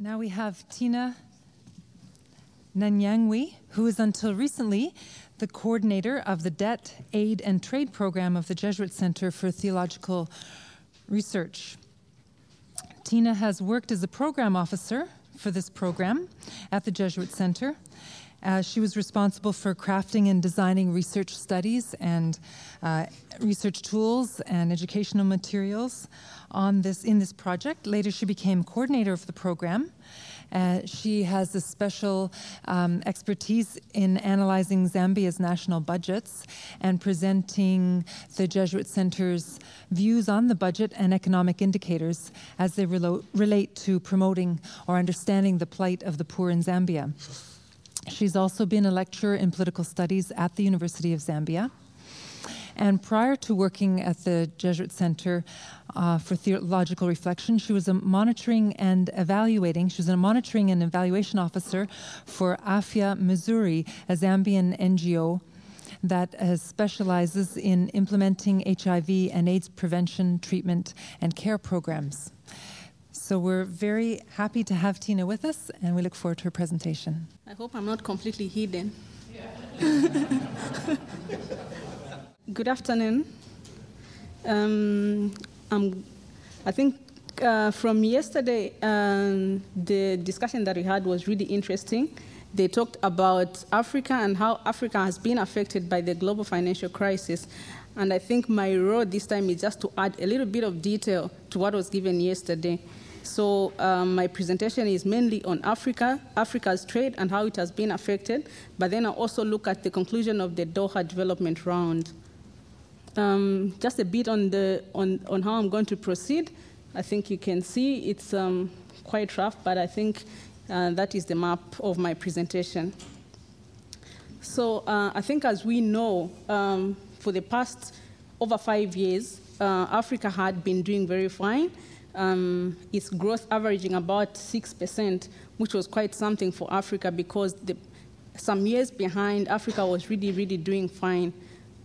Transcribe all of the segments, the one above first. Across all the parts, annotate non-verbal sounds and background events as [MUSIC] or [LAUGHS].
Now we have Tina Nanyangwi, who is until recently the coordinator of the Debt, Aid, and Trade Program of the Jesuit Center for Theological Research. Tina has worked as a program officer for this program at the Jesuit Center. Uh, she was responsible for crafting and designing research studies and uh, research tools and educational materials on this in this project. Later, she became coordinator of the program. Uh, she has a special um, expertise in analyzing Zambia's national budgets and presenting the Jesuit Center's views on the budget and economic indicators as they relo- relate to promoting or understanding the plight of the poor in Zambia. She's also been a lecturer in political studies at the University of Zambia. And prior to working at the Jesuit Center uh, for Theological Reflection, she was a monitoring and evaluating, she was a monitoring and evaluation officer for Afya Mzuri, a Zambian NGO that uh, specializes in implementing HIV and AIDS prevention, treatment, and care programs. So we're very happy to have Tina with us, and we look forward to her presentation. I hope I'm not completely hidden. [LAUGHS] Good afternoon. Um, i think uh, from yesterday, um, the discussion that we had was really interesting. They talked about Africa and how Africa has been affected by the global financial crisis. And I think my role this time is just to add a little bit of detail to what was given yesterday. So um, my presentation is mainly on Africa, Africa's trade and how it has been affected, but then I'll also look at the conclusion of the Doha development round. Um, just a bit on, the, on, on how I'm going to proceed. I think you can see it's um, quite rough, but I think uh, that is the map of my presentation. So uh, I think as we know, um, for the past over five years, uh, Africa had been doing very fine um, its growth averaging about 6%, which was quite something for Africa because the, some years behind, Africa was really, really doing fine.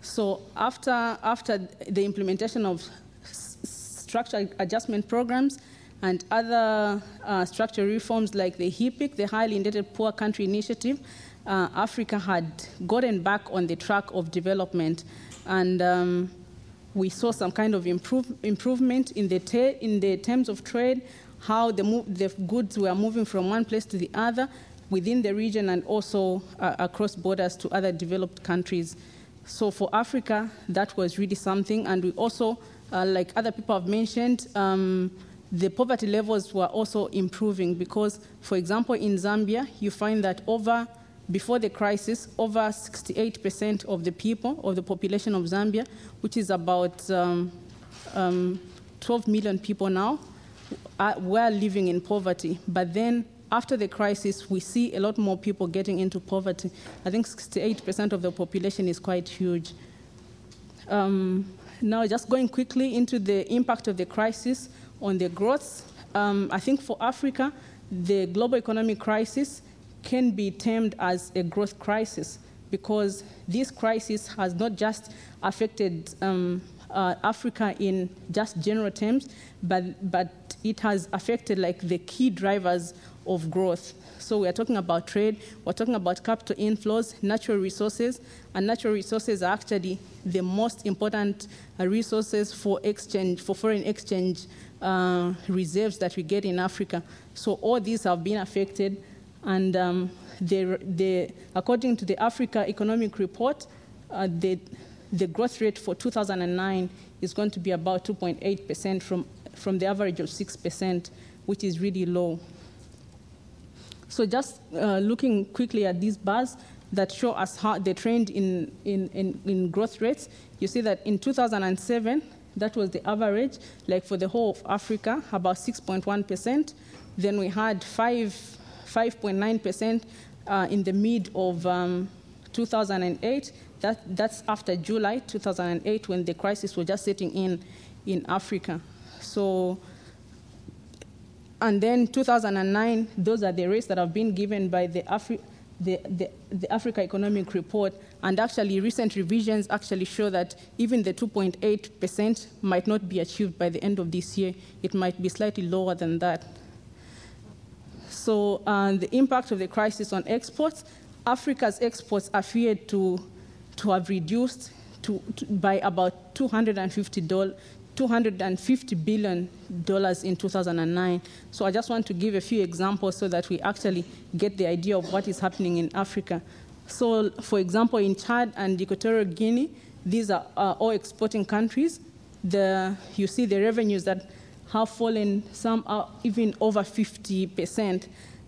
So after, after the implementation of structural adjustment programs and other uh, structural reforms like the HIPC, the Highly Indebted Poor Country Initiative, uh, Africa had gotten back on the track of development. And um, we saw some kind of improve, improvement in the, in the terms of trade, how the, the, goods were moving from one place to the other within the region and also uh, across borders to other developed countries. So for Africa, that was really something. And we also, uh, like other people have mentioned, um, the poverty levels were also improving because, for example, in Zambia, you find that over before the crisis, over 68% of the people, of the population of Zambia, which is about um, um, 12 million people now, are, were living in poverty. But then after the crisis, we see a lot more people getting into poverty. I think 68% of the population is quite huge. Um, now, just going quickly into the impact of the crisis on the growth, um, I think for Africa, the global economic crisis can be termed as a growth crisis because this crisis has not just affected um, uh, Africa in just general terms, but, but it has affected like the key drivers of growth. So we are talking about trade, we're talking about capital inflows, natural resources, and natural resources are actually the most important uh, resources for exchange, for foreign exchange uh, reserves that we get in Africa. So all these have been affected and um, according to the Africa Economic Report, uh, the, the growth rate for 2009 is going to be about 2.8% from, from the average of 6%, which is really low. So just uh, looking quickly at these bars that show us how the trend in, in, in, in growth rates, you see that in 2007, that was the average, like for the whole of Africa, about 6.1%. Then we had five 5.9% uh, in the mid of um, 2008. That, that's after July 2008 when the crisis was just setting in in Africa. So, and then 2009, those are the rates that have been given by the, Afri- the, the, the Africa Economic Report. And actually, recent revisions actually show that even the 2.8% might not be achieved by the end of this year. It might be slightly lower than that. So the impact of the crisis on exports, Africa's exports are feared to, to have reduced to, to, by about 250 $250 billion in 2009. So I just want to give a few examples so that we actually get the idea of what is happening in Africa. So, for example, in Chad and Equatorial Guinea, these are uh, all exporting countries. The, you see the revenues that have fallen, some are even over 50%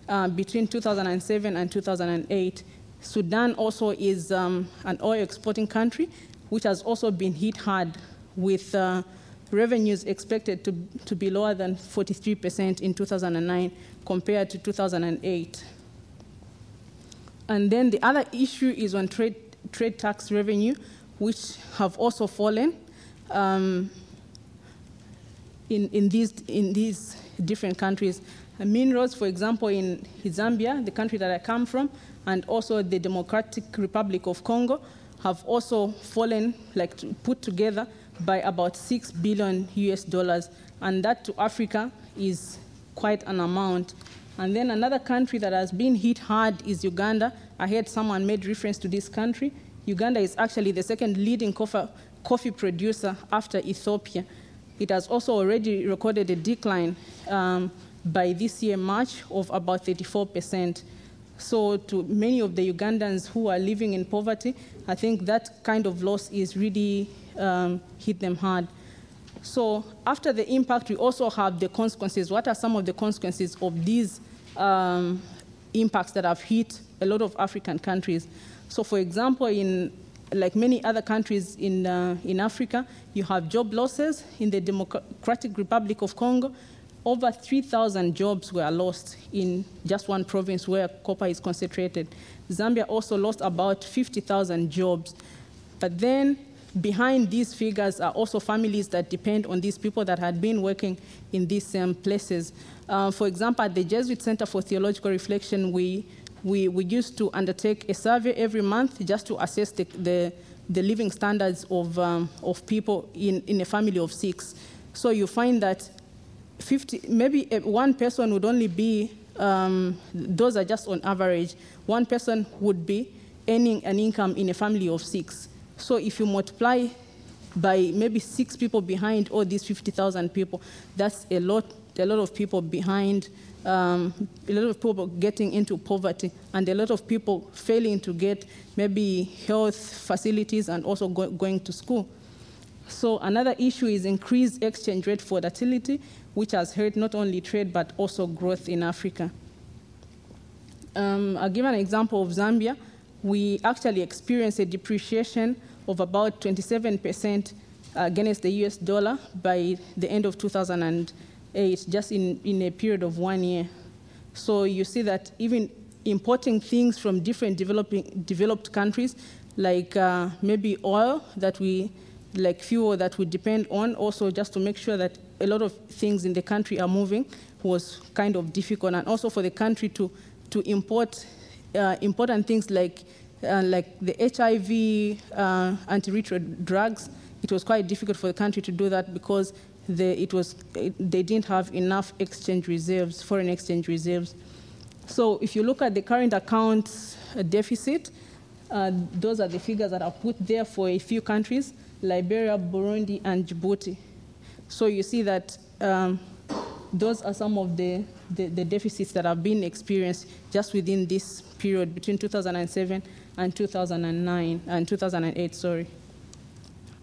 uh, between 2007 and 2008. Sudan also is um, an oil exporting country, which has also been hit hard with uh, revenues expected to, to be lower than 43% in 2009 compared to 2008. And then the other issue is on trade, trade tax revenue, which have also fallen um, in, in, these, in these different countries. minerals, for example, in Zambia, the country that I come from, and also the Democratic Republic of Congo, have also fallen, like put together, by about 6 billion US dollars, and that to Africa is quite an amount. And then another country that has been hit hard is Uganda. I heard someone made reference to this country. Uganda is actually the second leading coffee producer after Ethiopia. It has also already recorded a decline um, by this year, March, of about 34%. So, to many of the Ugandans who are living in poverty, I think that kind of loss is really um, hit them hard. So after the impact, we also have the consequences. What are some of the consequences of these um, impacts that have hit a lot of African countries? So for example, in like many other countries in, uh, in Africa, you have job losses. In the Democratic Republic of Congo, over 3,000 jobs were lost in just one province where copper is concentrated. Zambia also lost about 50,000 jobs. But then behind these figures are also families that depend on these people that had been working in these same places. Uh, for example, at the Jesuit Center for Theological Reflection, we, we, we used to undertake a survey every month just to assess the, the, the living standards of, um, of people in, in a family of six. So you find that 50, maybe one person would only be, um, those are just on average, one person would be earning an income in a family of six. So if you multiply by maybe six people behind all these 50,000 people, that's a lot, a lot of people behind, um, a lot of people getting into poverty, and a lot of people failing to get maybe health facilities and also go, going to school. So another issue is increased exchange rate volatility, which has hurt not only trade but also growth in Africa. Um, I'll give an example of Zambia we actually experienced a depreciation of about 27% against the US dollar by the end of 2008, just in, in a period of one year. So you see that even importing things from different developing, developed countries, like uh, maybe oil that we, like fuel that we depend on, also just to make sure that a lot of things in the country are moving, was kind of difficult. And also for the country to, to import uh, important things like, uh, like the HIV uh, antiretroviral drugs, it was quite difficult for the country to do that because the, it was, they didn't have enough exchange reserves, foreign exchange reserves. So if you look at the current account deficit, uh, those are the figures that are put there for a few countries, Liberia, Burundi, and Djibouti. So you see that um, those are some of the, the, the, deficits that have been experienced just within this period between 2007 and 2009 and 2008, sorry.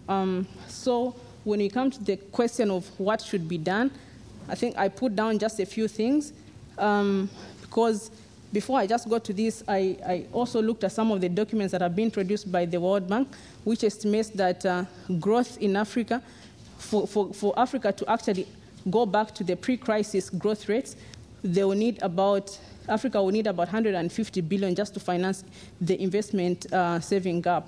Um, so when we come to the question of what should be done, I think I put down just a few things um, because before I just got to this, I, I, also looked at some of the documents that have been produced by the World Bank, which estimates that uh, growth in Africa, for, for, for Africa to actually go back to the pre-crisis growth rates, they will need about Africa will need about 150 billion just to finance the investment uh, saving gap.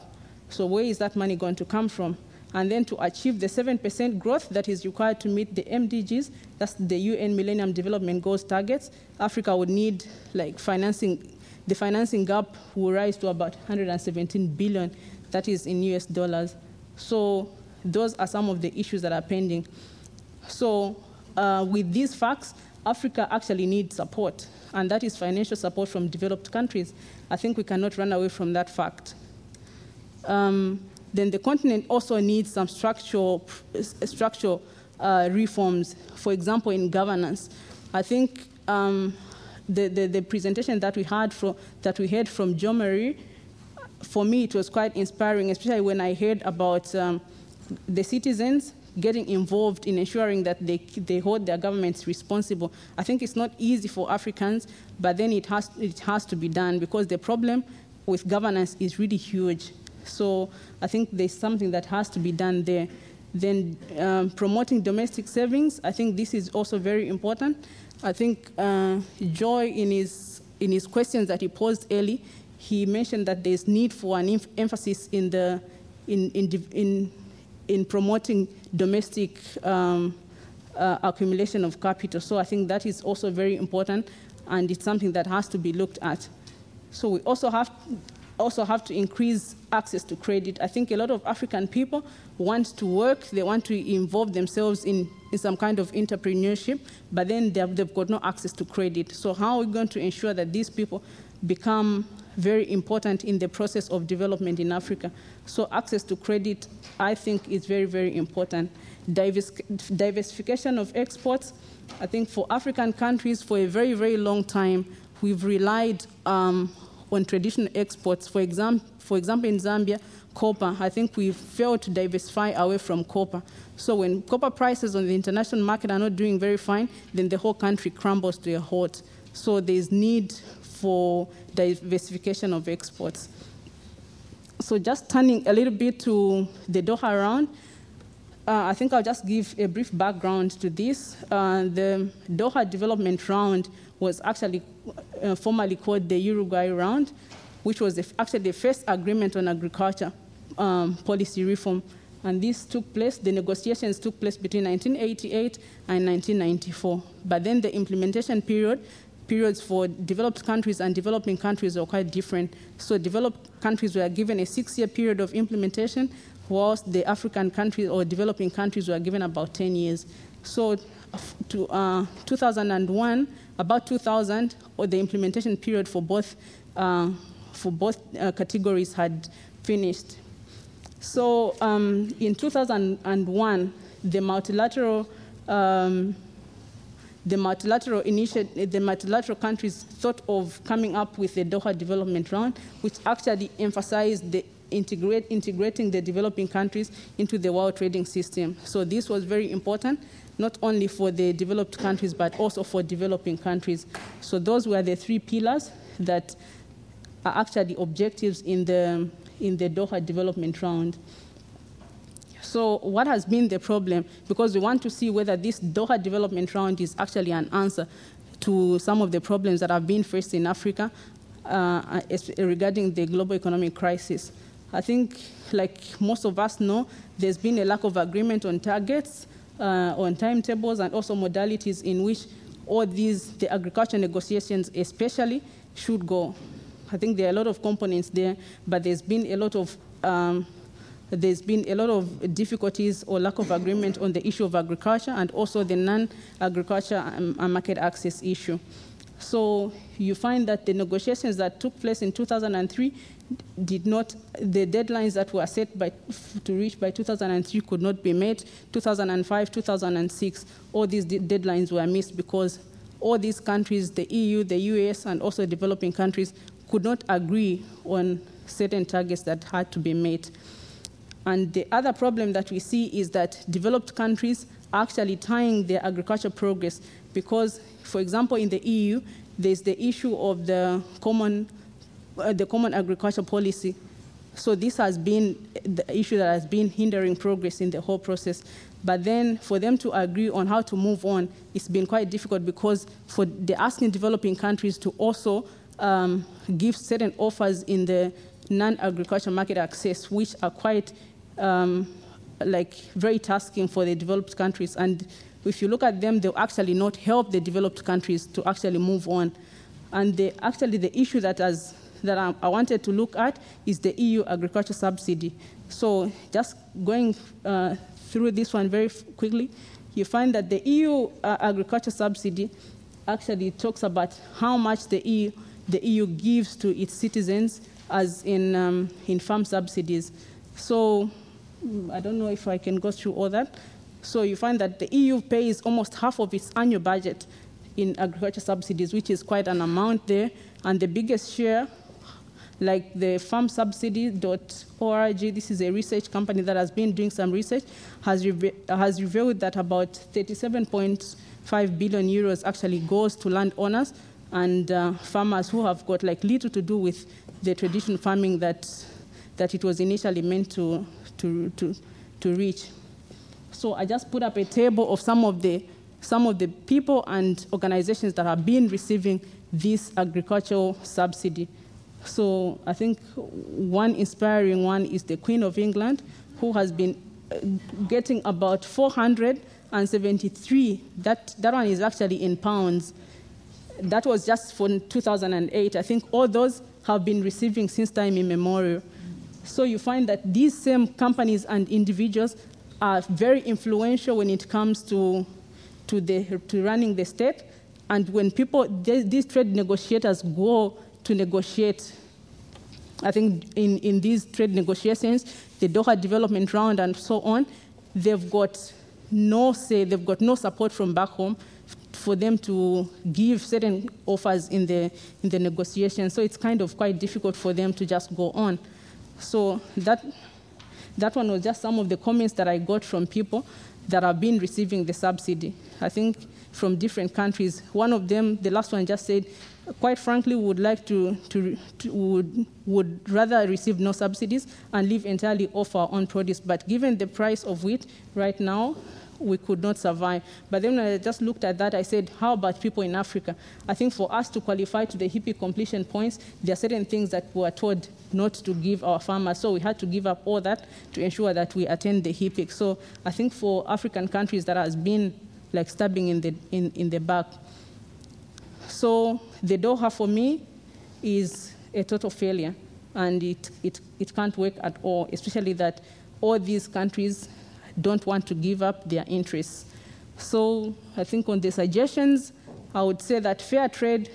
So where is that money going to come from? And then to achieve the 7% growth that is required to meet the MDGs, that's the UN Millennium Development Goals targets, Africa would need like financing, the financing gap will rise to about 117 billion, that is in US dollars. So those are some of the issues that are pending. So uh, with these facts, Africa actually needs support, and that is financial support from developed countries. I think we cannot run away from that fact. Um, then the continent also needs some structural, structural uh, reforms, for example, in governance. I think um, the, the, the, presentation that we had from, that we heard from Jo Marie, for me, it was quite inspiring, especially when I heard about um, the citizens getting involved in ensuring that they, they hold their governments responsible. I think it's not easy for Africans, but then it has, it has to be done because the problem with governance is really huge. So I think there's something that has to be done there. Then um, promoting domestic savings, I think this is also very important. I think uh, Joy, in his, in his questions that he posed early, he mentioned that there's need for an emphasis in, the, in, in, in, in promoting domestic um, uh, accumulation of capital. So I think that is also very important, and it's something that has to be looked at. So we also have also have to increase access to credit. I think a lot of African people want to work, they want to involve themselves in, in some kind of entrepreneurship, but then they've, they've got no access to credit. So how are we going to ensure that these people become very important in the process of development in Africa? So access to credit, I think, is very, very important. Divers diversification of exports, I think for African countries for a very, very long time, we've relied um, on traditional exports. For, exam for example, in Zambia, copper, I think we failed to diversify away from copper. So when copper prices on the international market are not doing very fine, then the whole country crumbles to a halt. So there's need for diversification of exports. So just turning a little bit to the Doha round, uh, I think I'll just give a brief background to this. Uh, the Doha development round was actually uh, formerly called the Uruguay Round, which was the, actually the first agreement on agriculture um, policy reform. And this took place, the negotiations took place between 1988 and 1994. But then the implementation period, periods for developed countries and developing countries were quite different. So developed countries were given a six-year period of implementation, whilst the African countries or developing countries were given about 10 years. So to uh, 2001, about 2000, or the implementation period for both, uh, for both uh, categories had finished. So um, in 2001, the multilateral um, the multilateral the multilateral countries thought of coming up with the Doha Development Round, which actually emphasized the integrate, integrating the developing countries into the world trading system. So this was very important not only for the developed countries, but also for developing countries. So those were the three pillars that are actually objectives in the, in the Doha development round. So what has been the problem? Because we want to see whether this Doha development round is actually an answer to some of the problems that have been faced in Africa uh, regarding the global economic crisis. I think, like most of us know, there's been a lack of agreement on targets uh, on timetables and also modalities in which all these, the agriculture negotiations especially, should go. I think there are a lot of components there, but there's been a lot of um, there's been a lot of difficulties or lack of agreement on the issue of agriculture and also the non-agriculture and market access issue. So you find that the negotiations that took place in 2003 did not, the deadlines that were set by, to reach by 2003 could not be met. 2005, 2006, all these deadlines were missed because all these countries, the EU, the US, and also developing countries, could not agree on certain targets that had to be met. And the other problem that we see is that developed countries are actually tying their agriculture progress because, for example, in the EU, there's the issue of the common uh, the common agriculture policy. So this has been the issue that has been hindering progress in the whole process. But then for them to agree on how to move on, it's been quite difficult because for the asking developing countries to also um, give certain offers in the non-agriculture market access, which are quite um, like very tasking for the developed countries. And if you look at them, they'll actually not help the developed countries to actually move on. And actually the issue that has that I, I, wanted to look at is the EU agriculture subsidy. So just going uh, through this one very quickly, you find that the EU uh, agriculture subsidy actually talks about how much the EU, the EU gives to its citizens as in, um, in farm subsidies. So mm, I don't know if I can go through all that. So you find that the EU pays almost half of its annual budget in agriculture subsidies, which is quite an amount there. And the biggest share, like the farmsubsidy.org, this is a research company that has been doing some research, has, reve has revealed that about 37.5 billion euros actually goes to landowners and uh, farmers who have got like little to do with the traditional farming that, that it was initially meant to, to, to, to reach. So I just put up a table of some of the some of the people and organizations that have been receiving this agricultural subsidy. So I think one inspiring one is the Queen of England, who has been uh, getting about 473. That, that one is actually in pounds. That was just for 2008. I think all those have been receiving since time immemorial. So you find that these same companies and individuals are very influential when it comes to, to, the, to running the state. And when people, these trade negotiators go to negotiate, I think in, in these trade negotiations, the Doha development round and so on, they've got no say, they've got no support from back home for them to give certain offers in the, in the negotiation. So it's kind of quite difficult for them to just go on. So that, that one was just some of the comments that I got from people that have been receiving the subsidy. I think from different countries. One of them, the last one just said, quite frankly, would like to, to, to, would, would rather receive no subsidies and live entirely off our own produce. But given the price of wheat right now, we could not survive. But then when I just looked at that, I said, how about people in Africa? I think for us to qualify to the HIPC completion points, there are certain things that we were told not to give our farmers. So we had to give up all that to ensure that we attend the HIPC. So I think for African countries that has been like stabbing in the, in, in the back. So the Doha for me is a total failure and it, it, it can't work at all, especially that all these countries don't want to give up their interests. So I think on the suggestions, I would say that fair trade,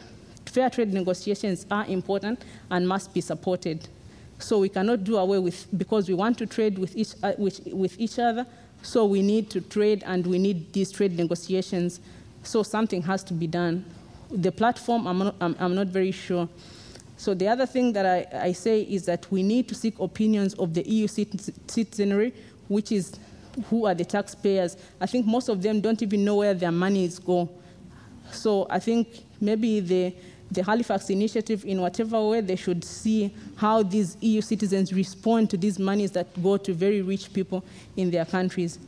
fair trade negotiations are important and must be supported. So we cannot do away with, because we want to trade with each, uh, with, with each other, so we need to trade and we need these trade negotiations. So something has to be done. The platform, I'm not, I'm, I'm not very sure. So the other thing that I, I, say is that we need to seek opinions of the EU citizenry, which is who are the taxpayers. I think most of them don't even know where their money is going. So I think maybe the, the Halifax initiative, in whatever way, they should see how these EU citizens respond to these monies that go to very rich people in their countries.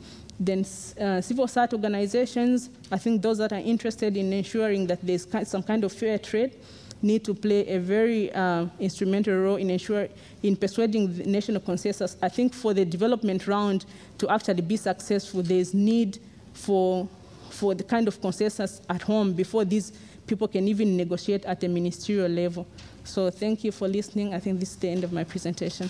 Then uh, civil society organizations, I think those that are interested in ensuring that there's some kind of fair trade, need to play a very uh, instrumental role in ensure, in persuading the national consensus. I think for the development round to actually be successful, there's need for, for the kind of consensus at home before these people can even negotiate at the ministerial level. So thank you for listening. I think this is the end of my presentation.